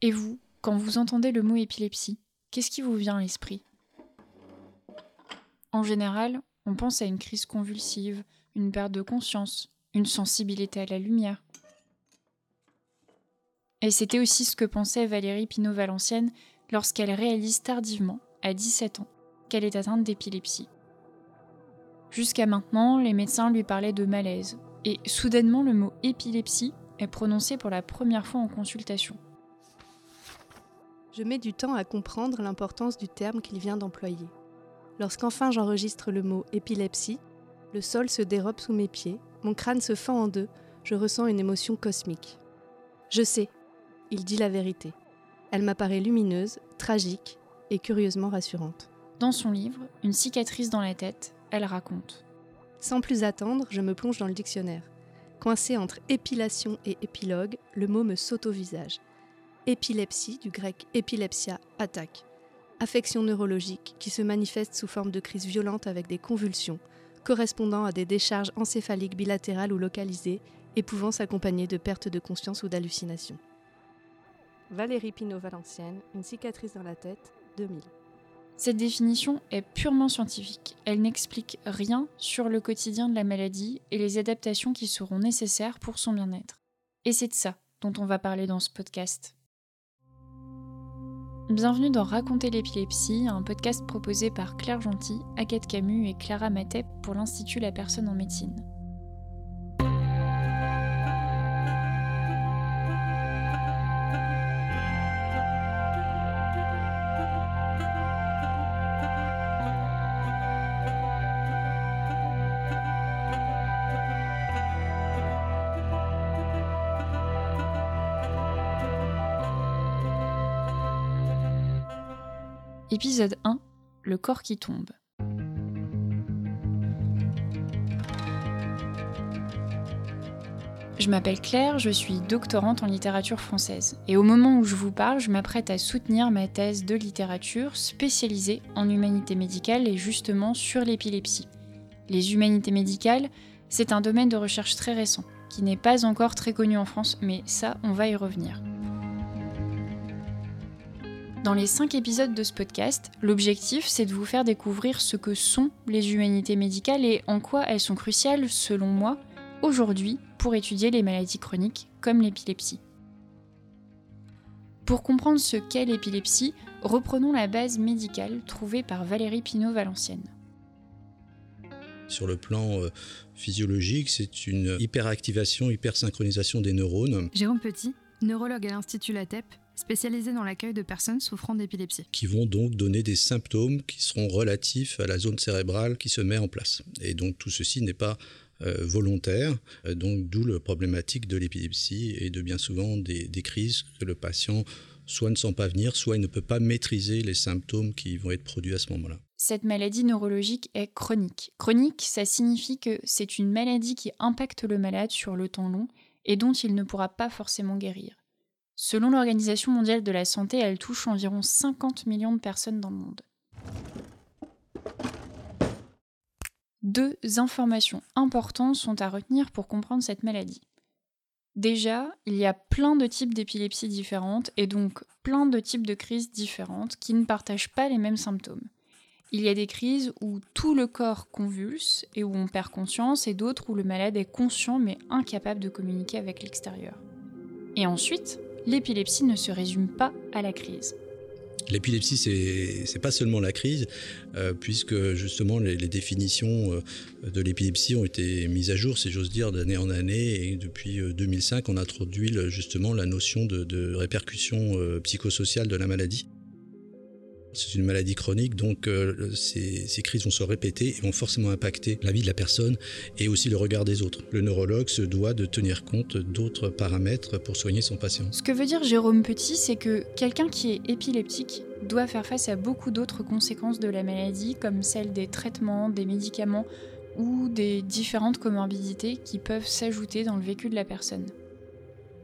Et vous, quand vous entendez le mot épilepsie, qu'est-ce qui vous vient à l'esprit? En général, on pense à une crise convulsive, une perte de conscience, une sensibilité à la lumière. Et c'était aussi ce que pensait Valérie Pinault-Valencienne lorsqu'elle réalise tardivement, à 17 ans, qu'elle est atteinte d'épilepsie. Jusqu'à maintenant, les médecins lui parlaient de malaise, et soudainement le mot épilepsie est prononcé pour la première fois en consultation. Je mets du temps à comprendre l'importance du terme qu'il vient d'employer. Lorsqu'enfin j'enregistre le mot épilepsie, le sol se dérobe sous mes pieds, mon crâne se fend en deux, je ressens une émotion cosmique. Je sais, il dit la vérité. Elle m'apparaît lumineuse, tragique et curieusement rassurante. Dans son livre, Une cicatrice dans la tête, elle raconte. Sans plus attendre, je me plonge dans le dictionnaire. Coincé entre épilation et épilogue, le mot me saute au visage. Épilepsie, du grec epilepsia, attaque. Affection neurologique qui se manifeste sous forme de crise violente avec des convulsions, correspondant à des décharges encéphaliques bilatérales ou localisées et pouvant s'accompagner de perte de conscience ou d'hallucination. Valérie Pinault-Valencienne, Une cicatrice dans la tête, 2000. Cette définition est purement scientifique. Elle n'explique rien sur le quotidien de la maladie et les adaptations qui seront nécessaires pour son bien-être. Et c'est de ça dont on va parler dans ce podcast. Bienvenue dans Raconter l'épilepsie, un podcast proposé par Claire Gentil, Agathe Camus et Clara Matet pour l'Institut La Personne en Médecine. Épisode 1 Le corps qui tombe. Je m'appelle Claire, je suis doctorante en littérature française. Et au moment où je vous parle, je m'apprête à soutenir ma thèse de littérature spécialisée en humanité médicale et justement sur l'épilepsie. Les humanités médicales, c'est un domaine de recherche très récent, qui n'est pas encore très connu en France, mais ça, on va y revenir. Dans les cinq épisodes de ce podcast, l'objectif c'est de vous faire découvrir ce que sont les humanités médicales et en quoi elles sont cruciales, selon moi, aujourd'hui pour étudier les maladies chroniques comme l'épilepsie. Pour comprendre ce qu'est l'épilepsie, reprenons la base médicale trouvée par Valérie Pinault-Valencienne. Sur le plan euh, physiologique, c'est une hyperactivation, hypersynchronisation des neurones. Jérôme Petit, neurologue à l'Institut LATEP, spécialisé dans l'accueil de personnes souffrant d'épilepsie. Qui vont donc donner des symptômes qui seront relatifs à la zone cérébrale qui se met en place. Et donc tout ceci n'est pas euh, volontaire, euh, donc d'où la problématique de l'épilepsie et de bien souvent des, des, crises que le patient soit ne sent pas venir, soit il ne peut pas maîtriser les symptômes qui vont être produits à ce moment-là. Cette maladie neurologique est chronique. Chronique, ça signifie que c'est une maladie qui impacte le malade sur le temps long et dont il ne pourra pas forcément guérir. Selon l'Organisation mondiale de la santé, elle touche environ 50 millions de personnes dans le monde. Deux informations importantes sont à retenir pour comprendre cette maladie. Déjà, il y a plein de types d'épilepsie différentes et donc plein de types de crises différentes qui ne partagent pas les mêmes symptômes. Il y a des crises où tout le corps convulse et où on perd conscience et d'autres où le malade est conscient mais incapable de communiquer avec l'extérieur. Et ensuite, l'épilepsie ne se résume pas à la crise. L'épilepsie, c'est pas seulement la crise, euh, puisque justement les, définitions euh, de l'épilepsie ont été mises à jour, si j'ose dire, d'année en année. Et depuis 2005, euh, on a introduit justement la notion de répercussion psychosociale de la maladie. C'est une maladie chronique, donc euh, ces, ces, crises vont se répéter et vont forcément impacter la vie de la personne et aussi le regard des autres. Le neurologue se doit de tenir compte d'autres paramètres pour soigner son patient. Ce que veut dire Jérôme Petit, c'est que quelqu'un qui est épileptique doit faire face à beaucoup d'autres conséquences de la maladie, comme celles des traitements, des médicaments ou des différentes comorbidités qui peuvent s'ajouter dans le vécu de la personne.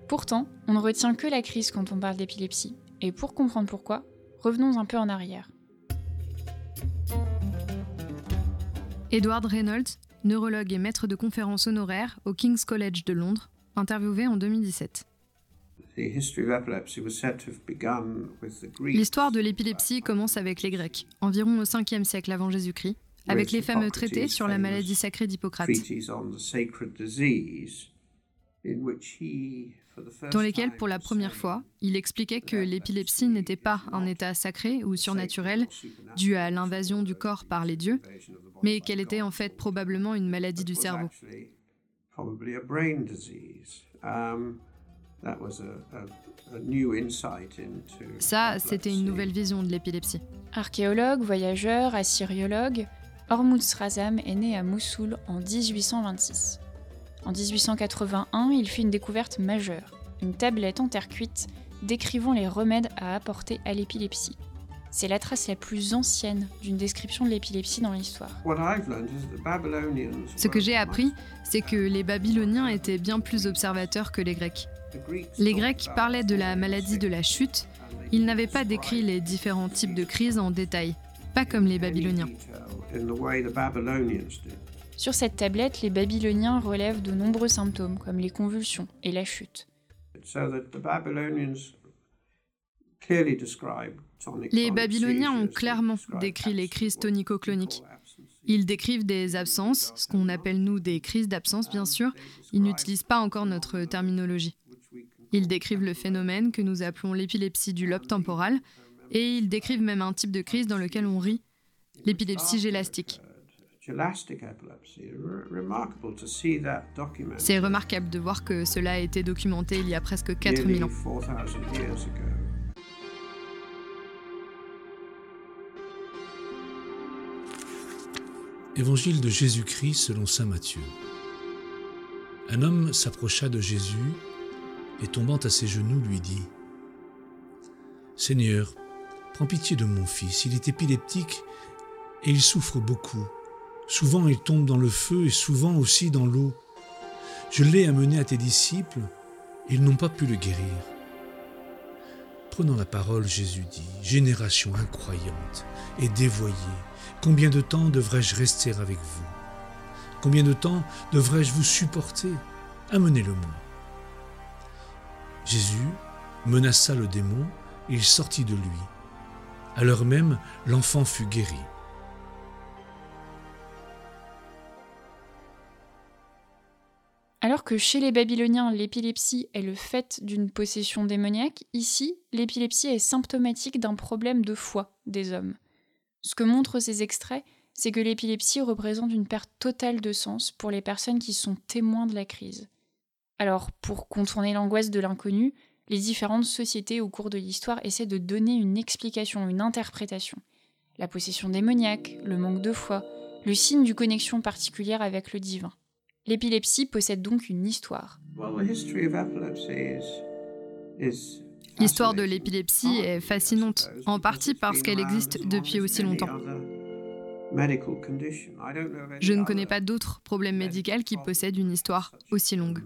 Pourtant, on ne retient que la crise quand on parle d'épilepsie. Et pour comprendre pourquoi, Revenons un peu en arrière. Edward Reynolds, neurologue et maître de conférences honoraire au King's College de Londres, interviewé en 2017. L'histoire de l'épilepsie commence avec les Grecs, environ au 5e siècle avant Jésus-Christ, avec les fameux traités sur la maladie sacrée d'Hippocrate, dans lesquels, pour la première fois, il expliquait que l'épilepsie n'était pas un état sacré ou surnaturel dû à l'invasion du corps par les dieux, mais qu'elle était en fait probablement une maladie du cerveau. Ça, c'était une nouvelle vision de l'épilepsie. Archéologue, voyageur, assyriologue, Hormuz Razam est né à Mossoul en 1826. En 1881, il fit une découverte majeure, une tablette en terre cuite décrivant les remèdes à apporter à l'épilepsie. C'est la trace la plus ancienne d'une description de l'épilepsie dans l'histoire. Ce que j'ai appris, c'est que les Babyloniens étaient bien plus observateurs que les Grecs. Les Grecs parlaient de la maladie de la chute, ils n'avaient pas décrit les différents types de crises en détail, pas comme les Babyloniens. Sur cette tablette, les Babyloniens relèvent de nombreux symptômes comme les convulsions et la chute. Les Babyloniens ont clairement décrit les crises tonico-cloniques. Ils décrivent des absences, ce qu'on appelle nous des crises d'absence bien sûr, ils n'utilisent pas encore notre terminologie. Ils décrivent le phénomène que nous appelons l'épilepsie du lobe temporal, et ils décrivent même un type de crise dans lequel on rit, l'épilepsie gélastique. C'est remarquable de voir que cela a été documenté il y a presque 4000 ans. Évangile de Jésus-Christ selon Saint Matthieu. Un homme s'approcha de Jésus et tombant à ses genoux lui dit Seigneur, prends pitié de mon fils, il est épileptique et il souffre beaucoup. Souvent il tombe dans le feu et souvent aussi dans l'eau. Je l'ai amené à tes disciples, ils n'ont pas pu le guérir. Prenant la parole, Jésus dit, Génération incroyante et dévoyée, combien de temps devrais-je rester avec vous? Combien de temps devrais-je vous supporter? Amenez-le-moi. Jésus menaça le démon et il sortit de lui. À l'heure même, l'enfant fut guéri. Alors que chez les Babyloniens, l'épilepsie est le fait d'une possession démoniaque, ici, l'épilepsie est symptomatique d'un problème de foi des hommes. Ce que montrent ces extraits, c'est que l'épilepsie représente une perte totale de sens pour les personnes qui sont témoins de la crise. Alors, pour contourner l'angoisse de l'inconnu, les différentes sociétés au cours de l'histoire essaient de donner une explication, une interprétation. La possession démoniaque, le manque de foi, le signe d'une connexion particulière avec le divin. L'épilepsie possède donc une histoire. L'histoire de l'épilepsie est fascinante, en partie parce qu'elle existe depuis aussi longtemps. Je ne connais pas d'autres problèmes médicaux qui possèdent une histoire aussi longue.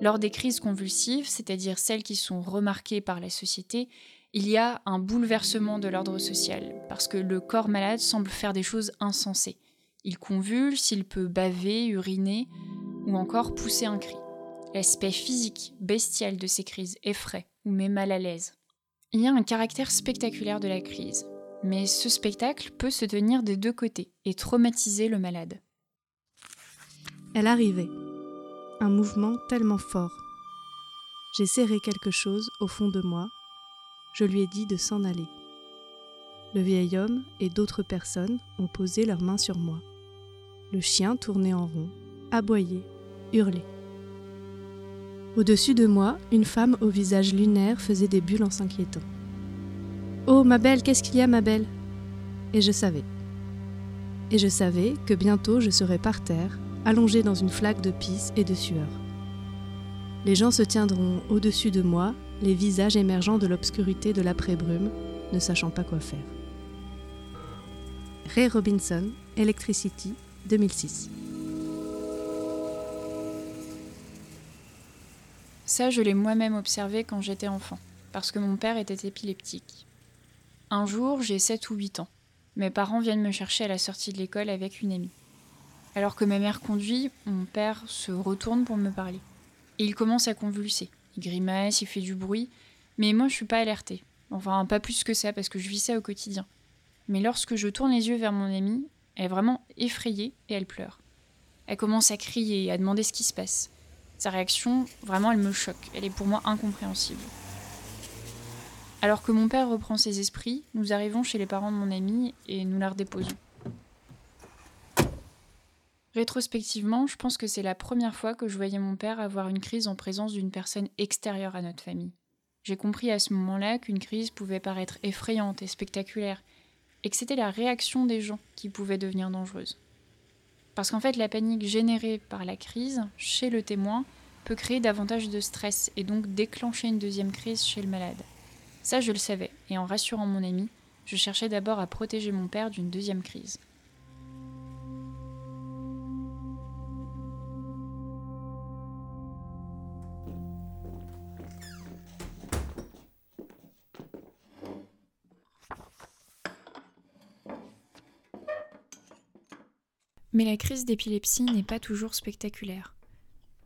Lors des crises convulsives, c'est-à-dire celles qui sont remarquées par la société, il y a un bouleversement de l'ordre social, parce que le corps malade semble faire des choses insensées. Il convulse, il peut baver, uriner ou encore pousser un cri. L'aspect physique, bestial de ces crises effraie ou met mal à l'aise. Il y a un caractère spectaculaire de la crise, mais ce spectacle peut se tenir des deux côtés et traumatiser le malade. Elle arrivait. Un mouvement tellement fort. J'ai serré quelque chose au fond de moi. Je lui ai dit de s'en aller. Le vieil homme et d'autres personnes ont posé leurs mains sur moi. Le chien tournait en rond, aboyait, hurlait. Au-dessus de moi, une femme au visage lunaire faisait des bulles en s'inquiétant. Oh, ma belle, qu'est-ce qu'il y a, ma belle? Et je savais. Et je savais que bientôt je serais par terre, allongée dans une flaque de pisse et de sueur. Les gens se tiendront au-dessus de moi, les visages émergeant de l'obscurité de l'après-brume, ne sachant pas quoi faire. Ray Robinson, Electricity, 2006. Ça, je l'ai moi-même observé quand j'étais enfant, parce que mon père était épileptique. Un jour, j'ai 7 ou 8 ans. Mes parents viennent me chercher à la sortie de l'école avec une amie. Alors que ma mère conduit, mon père se retourne pour me parler. Et il commence à convulser. Il grimace, il fait du bruit, mais moi je suis pas alertée. Enfin, pas plus que ça, parce que je vis ça au quotidien. Mais lorsque je tourne les yeux vers mon amie, elle est vraiment effrayée et elle pleure. Elle commence à crier et à demander ce qui se passe. Sa réaction, vraiment, elle me choque. Elle est pour moi incompréhensible. Alors que mon père reprend ses esprits, nous arrivons chez les parents de mon amie et nous la redéposons. Rétrospectivement, je pense que c'est la première fois que je voyais mon père avoir une crise en présence d'une personne extérieure à notre famille. J'ai compris à ce moment-là qu'une crise pouvait paraître effrayante et spectaculaire, et que c'était la réaction des gens qui pouvait devenir dangereuse. Parce qu'en fait, la panique générée par la crise chez le témoin peut créer davantage de stress et donc déclencher une deuxième crise chez le malade. Ça, je le savais, et en rassurant mon ami, je cherchais d'abord à protéger mon père d'une deuxième crise. Mais la crise d'épilepsie n'est pas toujours spectaculaire.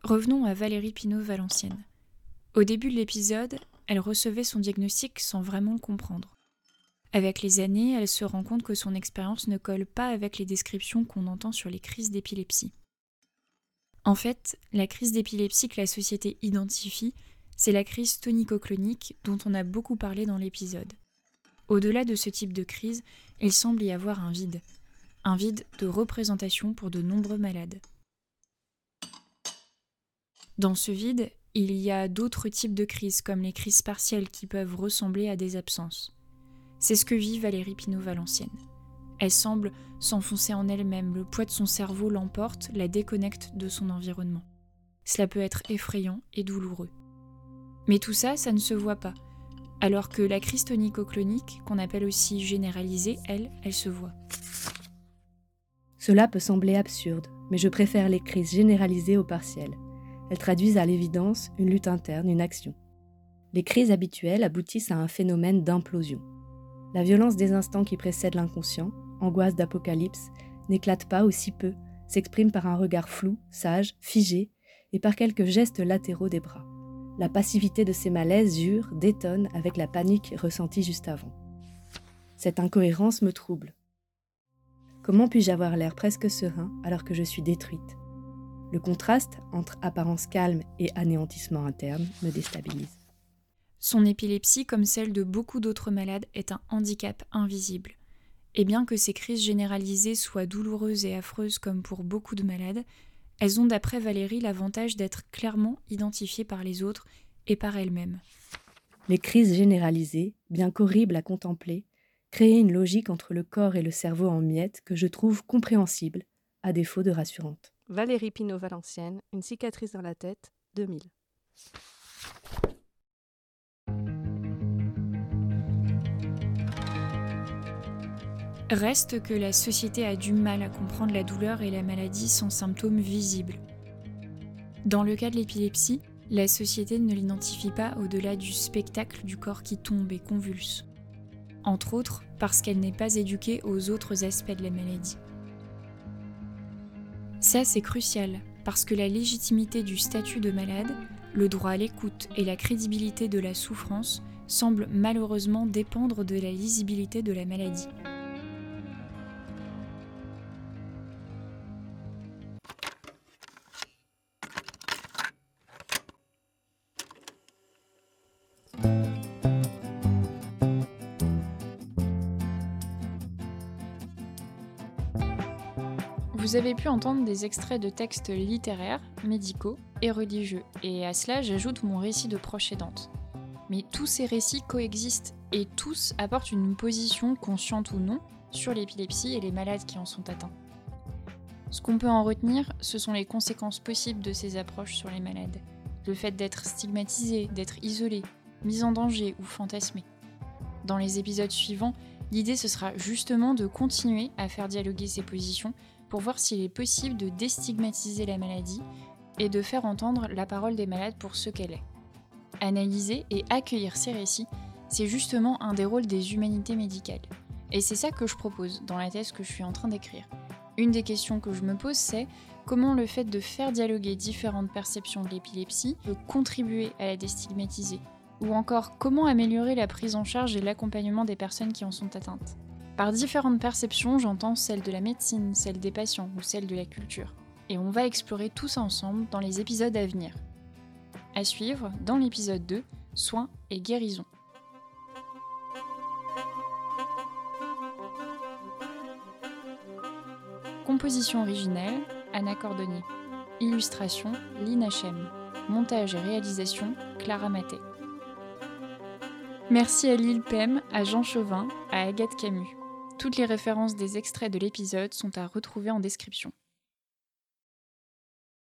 Revenons à Valérie Pinault-Valencienne. Au début de l'épisode, elle recevait son diagnostic sans vraiment le comprendre. Avec les années, elle se rend compte que son expérience ne colle pas avec les descriptions qu'on entend sur les crises d'épilepsie. En fait, la crise d'épilepsie que la société identifie, c'est la crise tonico-clonique dont on a beaucoup parlé dans l'épisode. Au-delà de ce type de crise, il semble y avoir un vide, un vide de représentation pour de nombreux malades. Dans ce vide, il y a d'autres types de crises, comme les crises partielles qui peuvent ressembler à des absences. C'est ce que vit Valérie Pinault-Valencienne. Elle semble s'enfoncer en elle-même, le poids de son cerveau l'emporte, la déconnecte de son environnement. Cela peut être effrayant et douloureux. Mais tout ça, ça ne se voit pas, alors que la crise tonico-clonique, qu'on appelle aussi généralisée, elle, elle se voit. Cela peut sembler absurde, mais je préfère les crises généralisées aux partielles. Elles traduisent à l'évidence une lutte interne, une action. Les crises habituelles aboutissent à un phénomène d'implosion. La violence des instants qui précèdent l'inconscient, angoisse d'apocalypse, n'éclate pas aussi peu, s'exprime par un regard flou, sage, figé, et par quelques gestes latéraux des bras. La passivité de ces malaises jure, détonne avec la panique ressentie juste avant. Cette incohérence me trouble. Comment puis-je avoir l'air presque serein alors que je suis détruite? Le contraste entre apparence calme et anéantissement interne me déstabilise. Son épilepsie, comme celle de beaucoup d'autres malades, est un handicap invisible. Et bien que ces crises généralisées soient douloureuses et affreuses comme pour beaucoup de malades, elles ont d'après Valérie l'avantage d'être clairement identifiées par les autres et par elles-mêmes. Les crises généralisées, bien qu'horribles à contempler, créer une logique entre le corps et le cerveau en miettes que je trouve compréhensible, à défaut de rassurante. Valérie Pinault-Valencienne, Une cicatrice dans la tête, 2000. Reste que la société a du mal à comprendre la douleur et la maladie sans symptômes visibles. Dans le cas de l'épilepsie, la société ne l'identifie pas au-delà du spectacle du corps qui tombe et convulse entre autres parce qu'elle n'est pas éduquée aux autres aspects de la maladie. Ça, c'est crucial, parce que la légitimité du statut de malade, le droit à l'écoute et la crédibilité de la souffrance semblent malheureusement dépendre de la lisibilité de la maladie. Vous avez pu entendre des extraits de textes littéraires, médicaux et religieux, et à cela j'ajoute mon récit de proche aidante. Mais tous ces récits coexistent et tous apportent une position, consciente ou non, sur l'épilepsie et les malades qui en sont atteints. Ce qu'on peut en retenir, ce sont les conséquences possibles de ces approches sur les malades. Le fait d'être stigmatisé, d'être isolé, mis en danger ou fantasmé. Dans les épisodes suivants, l'idée ce sera justement de continuer à faire dialoguer ces positions pour voir s'il est possible de déstigmatiser la maladie et de faire entendre la parole des malades pour ce qu'elle est. Analyser et accueillir ces récits, c'est justement un des rôles des humanités médicales. Et c'est ça que je propose dans la thèse que je suis en train d'écrire. Une des questions que je me pose, c'est comment le fait de faire dialoguer différentes perceptions de l'épilepsie peut contribuer à la déstigmatiser? Ou encore, comment améliorer la prise en charge et l'accompagnement des personnes qui en sont atteintes? Par différentes perceptions, j'entends celle de la médecine, celle des patients ou celle de la culture. Et on va explorer tout ça ensemble dans les épisodes à venir. À suivre, dans l'épisode 2, Soins et guérison. Composition originelle, Anna Cordonnier. Illustration, Lina Chem. Montage et réalisation, Clara Maté. Merci à Lille Pem, à Jean Chauvin, à Agathe Camus. Toutes les références des extraits de l'épisode sont à retrouver en description.